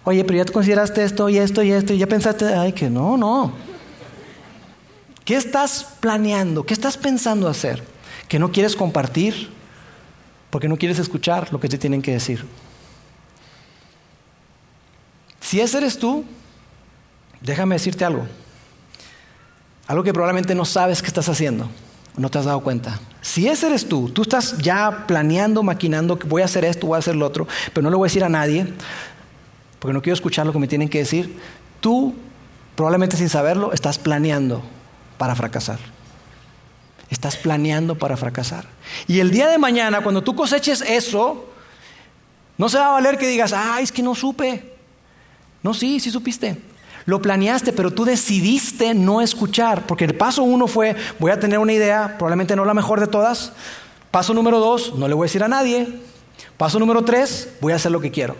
Oye, pero ya te consideraste esto y esto y esto y ya pensaste, ay, que no, no. ¿Qué estás planeando? ¿Qué estás pensando hacer? que no quieres compartir porque no quieres escuchar lo que te tienen que decir. Si ese eres tú, déjame decirte algo. Algo que probablemente no sabes que estás haciendo, no te has dado cuenta. Si ese eres tú, tú estás ya planeando, maquinando voy a hacer esto, voy a hacer lo otro, pero no le voy a decir a nadie, porque no quiero escuchar lo que me tienen que decir, tú probablemente sin saberlo estás planeando para fracasar. Estás planeando para fracasar. Y el día de mañana, cuando tú coseches eso, no se va a valer que digas, ay, es que no supe. No, sí, sí supiste. Lo planeaste, pero tú decidiste no escuchar, porque el paso uno fue, voy a tener una idea, probablemente no la mejor de todas. Paso número dos, no le voy a decir a nadie. Paso número tres, voy a hacer lo que quiero.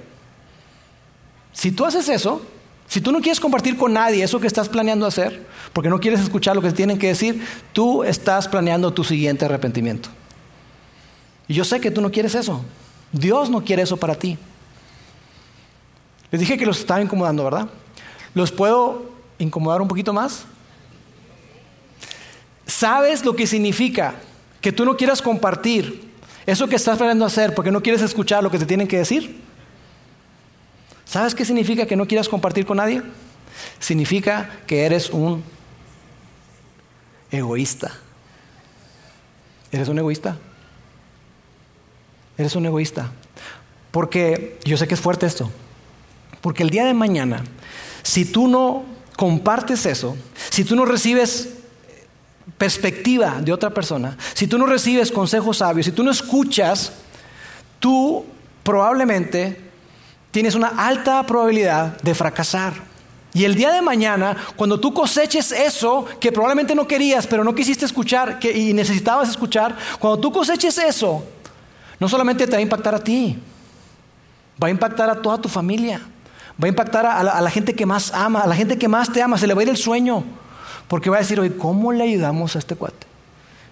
Si tú haces eso, si tú no quieres compartir con nadie eso que estás planeando hacer, porque no quieres escuchar lo que tienen que decir, tú estás planeando tu siguiente arrepentimiento. Y yo sé que tú no quieres eso. Dios no quiere eso para ti. Les dije que los estaba incomodando, ¿verdad? ¿Los puedo incomodar un poquito más? ¿Sabes lo que significa que tú no quieras compartir eso que estás planeando hacer porque no quieres escuchar lo que te tienen que decir? ¿Sabes qué significa que no quieras compartir con nadie? Significa que eres un egoísta. ¿Eres un egoísta? Eres un egoísta. Porque yo sé que es fuerte esto. Porque el día de mañana, si tú no compartes eso, si tú no recibes perspectiva de otra persona, si tú no recibes consejos sabios, si tú no escuchas, tú probablemente tienes una alta probabilidad de fracasar. Y el día de mañana, cuando tú coseches eso que probablemente no querías, pero no quisiste escuchar que, y necesitabas escuchar, cuando tú coseches eso, no solamente te va a impactar a ti, va a impactar a toda tu familia, va a impactar a la, gente que más ama, a la gente que más te ama, se le va a ir el sueño, porque va a decir, oye, ¿cómo le ayudamos a este cuate?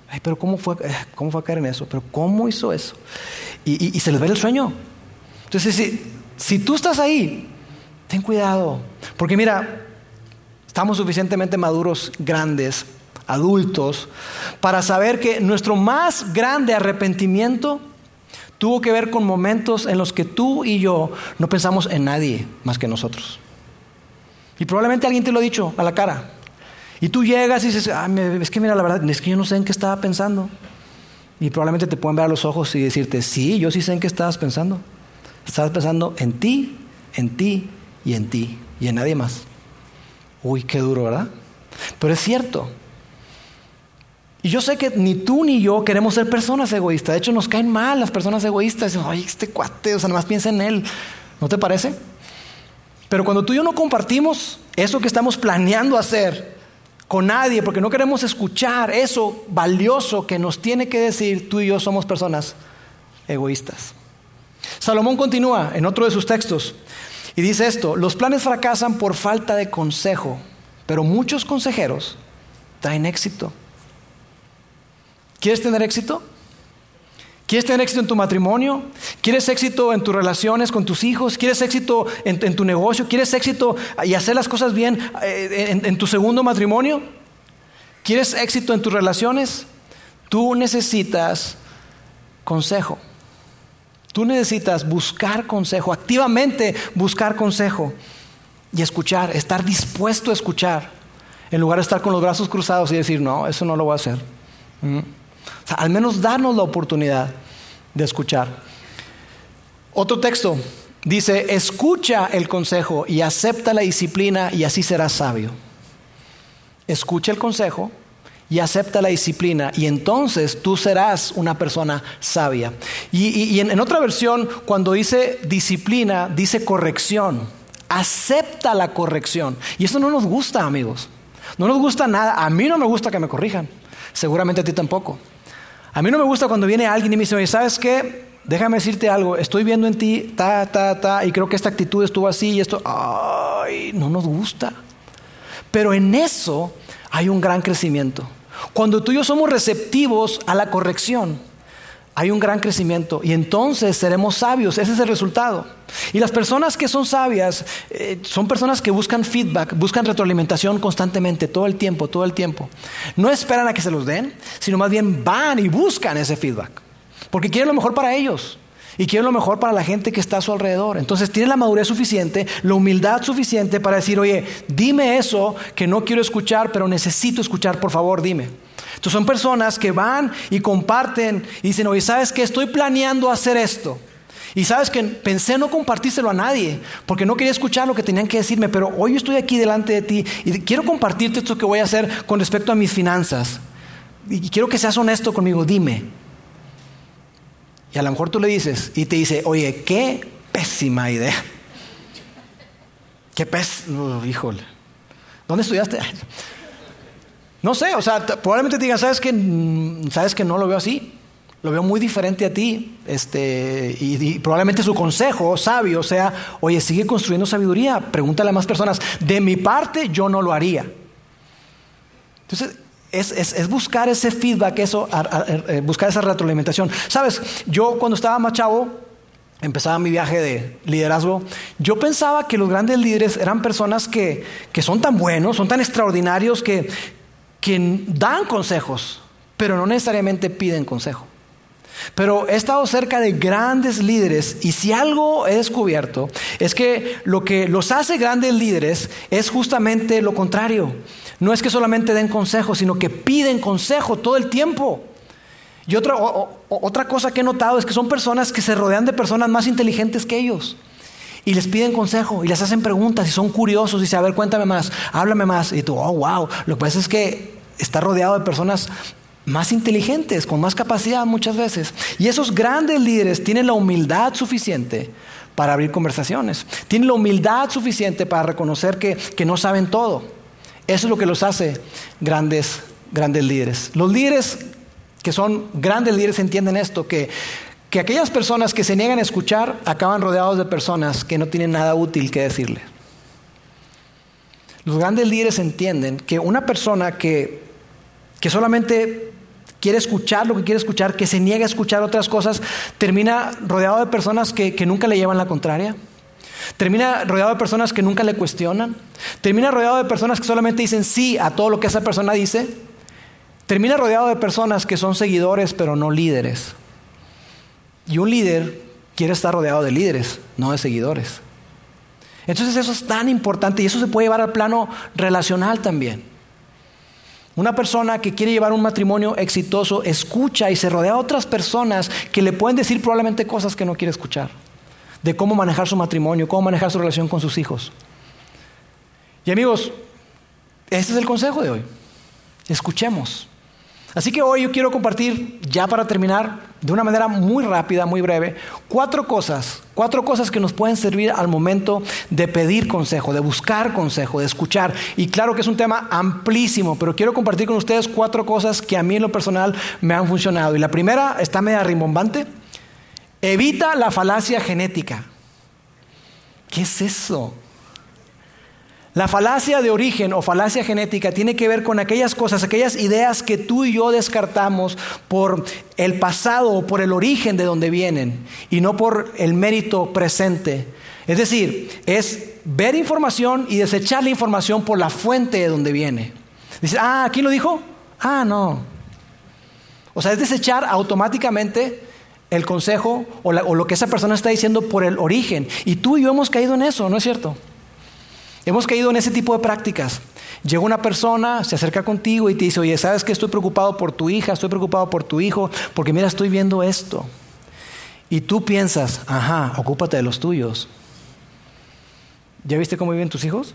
Ay, pero ¿cómo fue, eh, cómo fue a caer en eso? ¿Pero cómo hizo eso? Y, se les va a ir el sueño. Entonces, si, si tú estás ahí, ten cuidado. Porque mira, estamos suficientemente maduros, grandes, adultos, para saber que nuestro más grande arrepentimiento tuvo que ver con momentos en los que tú y yo no pensamos en nadie más que nosotros. Y probablemente alguien te lo ha dicho a la cara. Y tú llegas y dices, ah, es que mira, la verdad, es que yo no sé en qué estaba pensando. Y probablemente te pueden ver a los ojos y decirte, sí, yo sí sé en qué estabas pensando. Estás pensando en ti, en ti y en ti y en nadie más. Uy, qué duro, ¿verdad? Pero es cierto. Y yo sé que ni tú ni yo queremos ser personas egoístas. De hecho, nos caen mal las personas egoístas. Ay, este cuate, o sea, nada más piensa en él. ¿No te parece? Pero cuando tú y yo no compartimos eso que estamos planeando hacer con nadie, porque no queremos escuchar eso valioso que nos tiene que decir, tú y yo somos personas egoístas. Salomón continúa en otro de sus textos y dice esto, los planes fracasan por falta de consejo, pero muchos consejeros traen éxito. ¿Quieres tener éxito? ¿Quieres tener éxito en tu matrimonio? ¿Quieres éxito en tus relaciones con tus hijos? ¿Quieres éxito en, tu negocio? ¿Quieres éxito y hacer las cosas bien eh, en tu segundo matrimonio? ¿Quieres éxito en tus relaciones? Tú necesitas consejo. Tú necesitas buscar consejo, activamente buscar consejo. y escuchar, estar dispuesto a escuchar, en lugar de estar con los brazos cruzados y decir, no, eso no lo voy a hacer. Mm. Al menos darnos la oportunidad de escuchar. Otro texto dice, escucha el consejo y acepta la disciplina y así serás sabio. Escucha el consejo y acepta la disciplina y entonces tú serás una persona sabia. Y, en, otra versión, cuando dice disciplina, dice corrección. Acepta la corrección. Y eso no nos gusta, amigos. No nos gusta nada. A mí no me gusta que me corrijan. Seguramente a ti tampoco. A mí no me gusta cuando viene alguien y me dice, ¿sabes qué? Déjame decirte algo, estoy viendo en ti, ta, ta, ta, y creo que esta actitud estuvo así y esto, ay, no nos gusta. Pero en eso hay un gran crecimiento. Cuando tú y yo somos receptivos a la corrección, hay un gran crecimiento y entonces seremos sabios. Ese es el resultado. Y las personas que son sabias eh, son personas que buscan feedback, buscan retroalimentación constantemente, todo el tiempo, todo el tiempo. No esperan a que se los den, sino más bien van y buscan ese feedback. Porque quieren lo mejor para ellos y quieren lo mejor para la gente que está a su alrededor. Entonces tienen la madurez suficiente, la humildad suficiente para decir, oye, dime eso que no quiero escuchar, pero necesito escuchar, por favor, dime. Entonces son personas que van y comparten y dicen, oye, ¿sabes qué? Estoy planeando hacer esto. Y sabes que pensé no compartírselo a nadie, porque no quería escuchar lo que tenían que decirme, pero hoy estoy aquí delante de ti y quiero compartirte esto que voy a hacer con respecto a mis finanzas. Y quiero que seas honesto conmigo, dime. Y a lo mejor tú le dices y te dice, oye, qué pésima idea. [LAUGHS] Qué pésima, híjole. ¿Dónde estudiaste? No sé, o sea, probablemente te digan, ¿sabes que, mm, ¿sabes que no lo veo así? Lo veo muy diferente a ti. Este, y, probablemente su consejo sabio sea, oye, sigue construyendo sabiduría, pregúntale a más personas. De mi parte, yo no lo haría. Entonces, es, buscar ese feedback, eso, eh, buscar esa retroalimentación. Sabes, yo cuando estaba más chavo, empezaba mi viaje de liderazgo, yo pensaba que los grandes líderes eran personas que, que son tan buenos, son tan extraordinarios, que, que dan consejos, pero no necesariamente piden consejo. Pero he estado cerca de grandes líderes y si algo he descubierto es que lo que los hace grandes líderes es justamente lo contrario. No es que solamente den consejos, sino que piden consejo todo el tiempo. Y otra, otra cosa que he notado es que son personas que se rodean de personas más inteligentes que ellos. Y les piden consejo y les hacen preguntas y son curiosos y dicen, a ver, cuéntame más, háblame más. Y tú, oh, wow. Lo que pasa es que está rodeado de personas más inteligentes, con más capacidad muchas veces. Y esos grandes líderes tienen la humildad suficiente para abrir conversaciones. Tienen la humildad suficiente para reconocer que, que no saben todo. Eso es lo que los hace grandes, grandes líderes. Los líderes que son grandes líderes entienden esto, que que aquellas personas que se niegan a escuchar acaban rodeados de personas que no tienen nada útil que decirle. Los grandes líderes entienden que una persona que, que solamente quiere escuchar lo que quiere escuchar, que se niega a escuchar otras cosas, termina rodeado de personas que, que nunca le llevan la contraria. Termina rodeado de personas que nunca le cuestionan. Termina rodeado de personas que solamente dicen sí a todo lo que esa persona dice. Termina rodeado de personas que son seguidores pero no líderes. Y un líder quiere estar rodeado de líderes, no de seguidores. Entonces eso es tan importante y eso se puede llevar al plano relacional también. Una persona que quiere llevar un matrimonio exitoso escucha y se rodea a otras personas que le pueden decir probablemente cosas que no quiere escuchar. De cómo manejar su matrimonio, cómo manejar su relación con sus hijos. Y amigos, este es el consejo de hoy. Escuchemos. Así que hoy yo quiero compartir, ya para terminar, de una manera muy rápida, muy breve, cuatro cosas, cuatro cosas que nos pueden servir al momento de pedir consejo, de buscar consejo, de escuchar. Y claro que es un tema amplísimo, pero quiero compartir con ustedes cuatro cosas que a mí en lo personal me han funcionado. Y la primera está media rimbombante. Evita la falacia genética. ¿Qué es eso? La falacia de origen o falacia genética tiene que ver con aquellas cosas, aquellas ideas que tú y yo descartamos por el pasado o por el origen de donde vienen y no por el mérito presente. Es decir, es ver información y desechar la información por la fuente de donde viene. Dice, ah, ¿quién lo dijo? Ah, no. O sea, es desechar automáticamente el consejo o, o lo que esa persona está diciendo por el origen. Y tú y yo hemos caído en eso, ¿no es cierto? Hemos caído en ese tipo de prácticas. Llega una persona, se acerca contigo y te dice, oye, ¿sabes que estoy preocupado por tu hija, estoy preocupado por tu hijo, porque mira, estoy viendo esto. Y tú piensas, ajá, ocúpate de los tuyos. ¿Ya viste cómo viven tus hijos?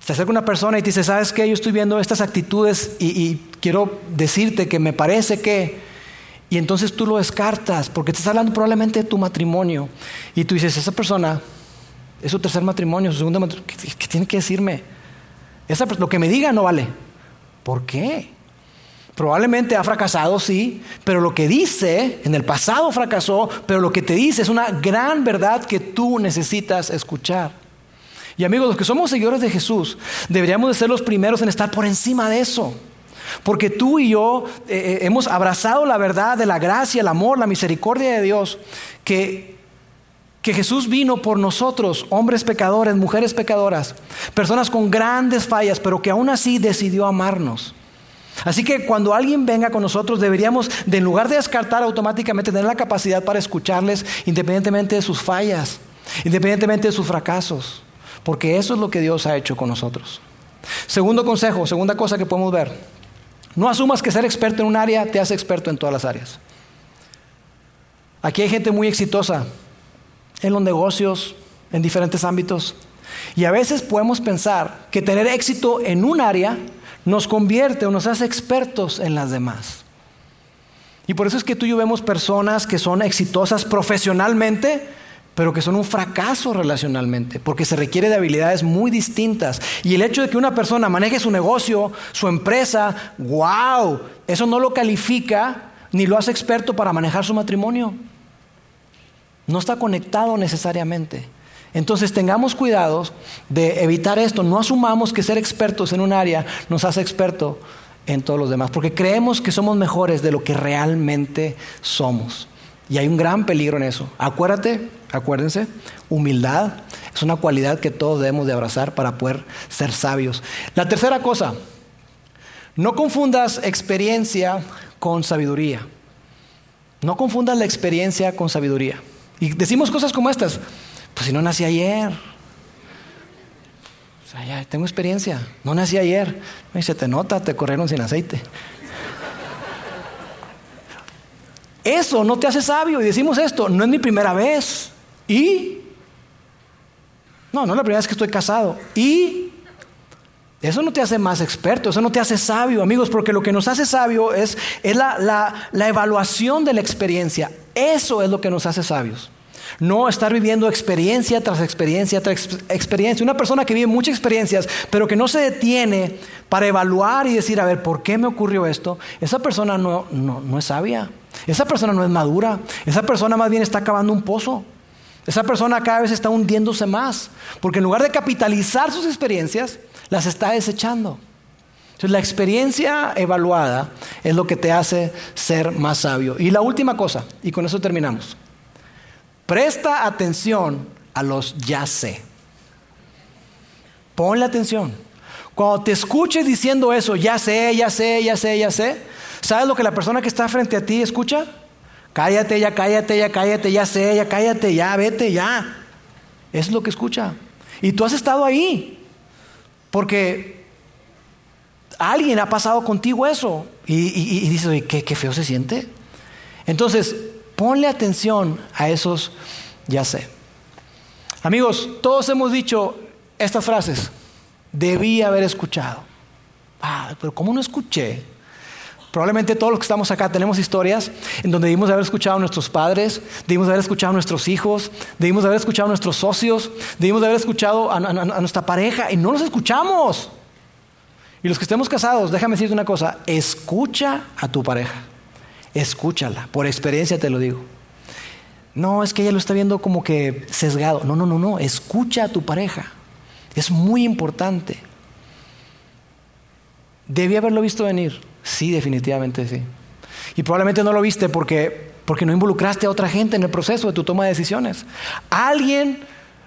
Se acerca una persona y te dice, ¿sabes qué? Yo estoy viendo estas actitudes y, y quiero decirte que me parece que... Y entonces tú lo descartas porque te está hablando probablemente de tu matrimonio. Y tú dices, esa persona es su tercer matrimonio, su segundo matrimonio. ¿Qué, tiene que decirme? Esa, lo que me diga no vale. ¿Por qué? Probablemente ha fracasado, sí, pero lo que dice, en el pasado fracasó, pero lo que te dice es una gran verdad que tú necesitas escuchar. Y amigos, los que somos seguidores de Jesús, deberíamos de ser los primeros en estar por encima de eso. Porque tú y yo eh, eh, hemos abrazado la verdad de la gracia, el amor, la misericordia de Dios, que que Jesús vino por nosotros, hombres pecadores, mujeres pecadoras, personas con grandes fallas, pero que aún así decidió amarnos. Así que cuando alguien venga con nosotros deberíamos, de en lugar de descartar automáticamente, tener la capacidad para escucharles independientemente de sus fallas, independientemente de sus fracasos, porque eso es lo que Dios ha hecho con nosotros. Segundo consejo, segunda cosa que podemos ver, no asumas que ser experto en un área te hace experto en todas las áreas. Aquí hay gente muy exitosa en los negocios, en diferentes ámbitos. Y a veces podemos pensar que tener éxito en un área nos convierte o nos hace expertos en las demás. Y por eso es que tú y yo vemos personas que son exitosas profesionalmente, pero que son un fracaso relacionalmente, porque se requiere de habilidades muy distintas. Y el hecho de que una persona maneje su negocio, su empresa, wow, eso no lo califica ni lo hace experto para manejar su matrimonio. No está conectado necesariamente. Entonces tengamos cuidado de evitar esto. No asumamos que ser expertos en un área nos hace experto en todos los demás, porque creemos que somos mejores de lo que realmente somos. Y hay un gran peligro en eso. Acuérdate, acuérdense, humildad es una cualidad que todos debemos de abrazar para poder ser sabios. La tercera cosa, no confundas experiencia con sabiduría. No confundas la experiencia con sabiduría. Y decimos cosas como estas. Pues si no nací ayer. O sea, ya tengo experiencia. No nací ayer. Y se te nota, te corrieron sin aceite. Eso no te hace sabio. Y decimos esto, no es mi primera vez. Y... No, no es la primera vez que estoy casado. Y... Eso no te hace más experto, eso no te hace sabio, amigos, porque lo que nos hace sabio es, es la, la evaluación de la experiencia. Eso es lo que nos hace sabios. No estar viviendo experiencia tras experiencia tras experiencia. Una persona que vive muchas experiencias, pero que no se detiene para evaluar y decir, a ver, ¿por qué me ocurrió esto? Esa persona no, no, es sabia. Esa persona no es madura. Esa persona más bien está acabando un pozo. Esa persona cada vez está hundiéndose más. Porque en lugar de capitalizar sus experiencias, las está desechando. Entonces, la experiencia evaluada es lo que te hace ser más sabio. Y la última cosa, y con eso terminamos. Presta atención a los ya sé. Ponle atención. Cuando te escuches diciendo eso, ya sé, ya sé, ya sé, ya sé, ¿sabes lo que la persona que está frente a ti escucha? Cállate, ya cállate, ya cállate, ya sé, ya cállate, ya vete, ya. Es lo que escucha. Y tú has estado ahí. Porque alguien ha pasado contigo eso. Y, dices, ¿qué, qué feo se siente. Entonces, Ponle atención a esos ya sé. Amigos, todos hemos dicho estas frases. Debí haber escuchado. Ah, pero ¿cómo no escuché? Probablemente todos los que estamos acá tenemos historias en donde debimos haber escuchado a nuestros padres, debimos haber escuchado a nuestros hijos, debimos haber escuchado a nuestros socios, debimos haber escuchado a, a nuestra pareja y no los escuchamos. Y los que estemos casados, déjame decirte una cosa, escucha a tu pareja escúchala, por experiencia te lo digo. No, es que ella lo está viendo como que sesgado. No, no, no, no, escucha a tu pareja. Es muy importante. ¿Debí haberlo visto venir? Sí, definitivamente sí. Y probablemente no lo viste porque, porque no involucraste a otra gente en el proceso de tu toma de decisiones. Alguien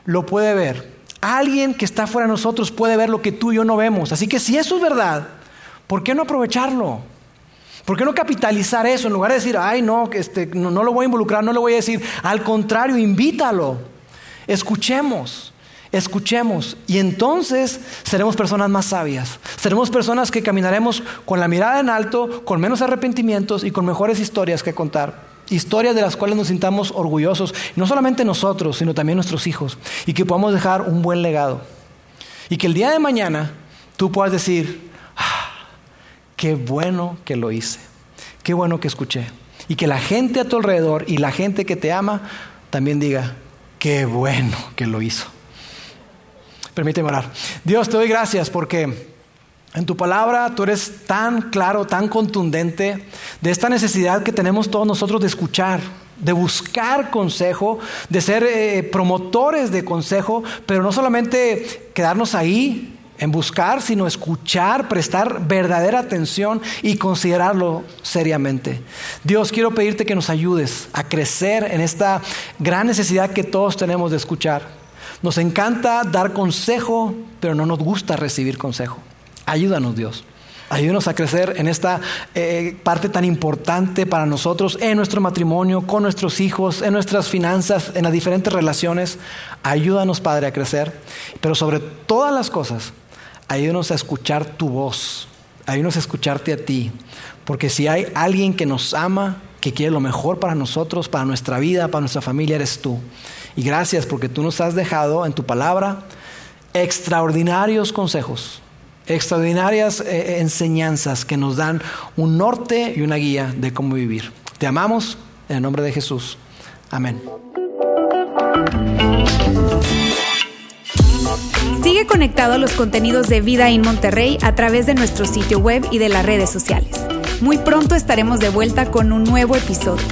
lo puede ver. Alguien que está fuera de nosotros puede ver lo que tú y yo no vemos. Así que si eso es verdad, ¿por qué no aprovecharlo? ¿Por qué no capitalizar eso en lugar de decir, ay, no, este, no, no lo voy a involucrar, no le voy a decir? Al contrario, invítalo. Escuchemos. Escuchemos y entonces seremos personas más sabias. Seremos personas que caminaremos con la mirada en alto, con menos arrepentimientos y con mejores historias que contar. Historias de las cuales nos sintamos orgullosos, no solamente nosotros, sino también nuestros hijos, y que podamos dejar un buen legado. Y que el día de mañana tú puedas decir, ah, qué bueno que lo hice, qué bueno que escuché. Y que la gente a tu alrededor y la gente que te ama también diga, qué bueno que lo hizo. Permíteme orar. Dios, te doy gracias porque en tu palabra tú eres tan claro, tan contundente de esta necesidad que tenemos todos nosotros de escuchar, de buscar consejo, de ser eh, promotores de consejo, pero no solamente quedarnos ahí en buscar, sino escuchar, prestar verdadera atención y considerarlo seriamente. Dios, quiero pedirte que nos ayudes a crecer en esta gran necesidad que todos tenemos de escuchar. Nos encanta dar consejo, pero no nos gusta recibir consejo. Ayúdanos Dios. Ayúdanos a crecer en esta eh, parte tan importante para nosotros, en nuestro matrimonio, con nuestros hijos, en nuestras finanzas, en las diferentes relaciones. Ayúdanos, Padre, a crecer. Pero sobre todas las cosas, ayúdanos a escuchar tu voz. Ayúdanos a escucharte a ti. Porque si hay alguien que nos ama, que quiere lo mejor para nosotros, para nuestra vida, para nuestra familia, eres tú. Y gracias porque tú nos has dejado en tu palabra extraordinarios consejos, extraordinarias eh, enseñanzas que nos dan un norte y una guía de cómo vivir. Te amamos en el nombre de Jesús. Amén. Sigue conectado a los contenidos de Vida en Monterrey a través de nuestro sitio web y de las redes sociales. Muy pronto estaremos de vuelta con un nuevo episodio.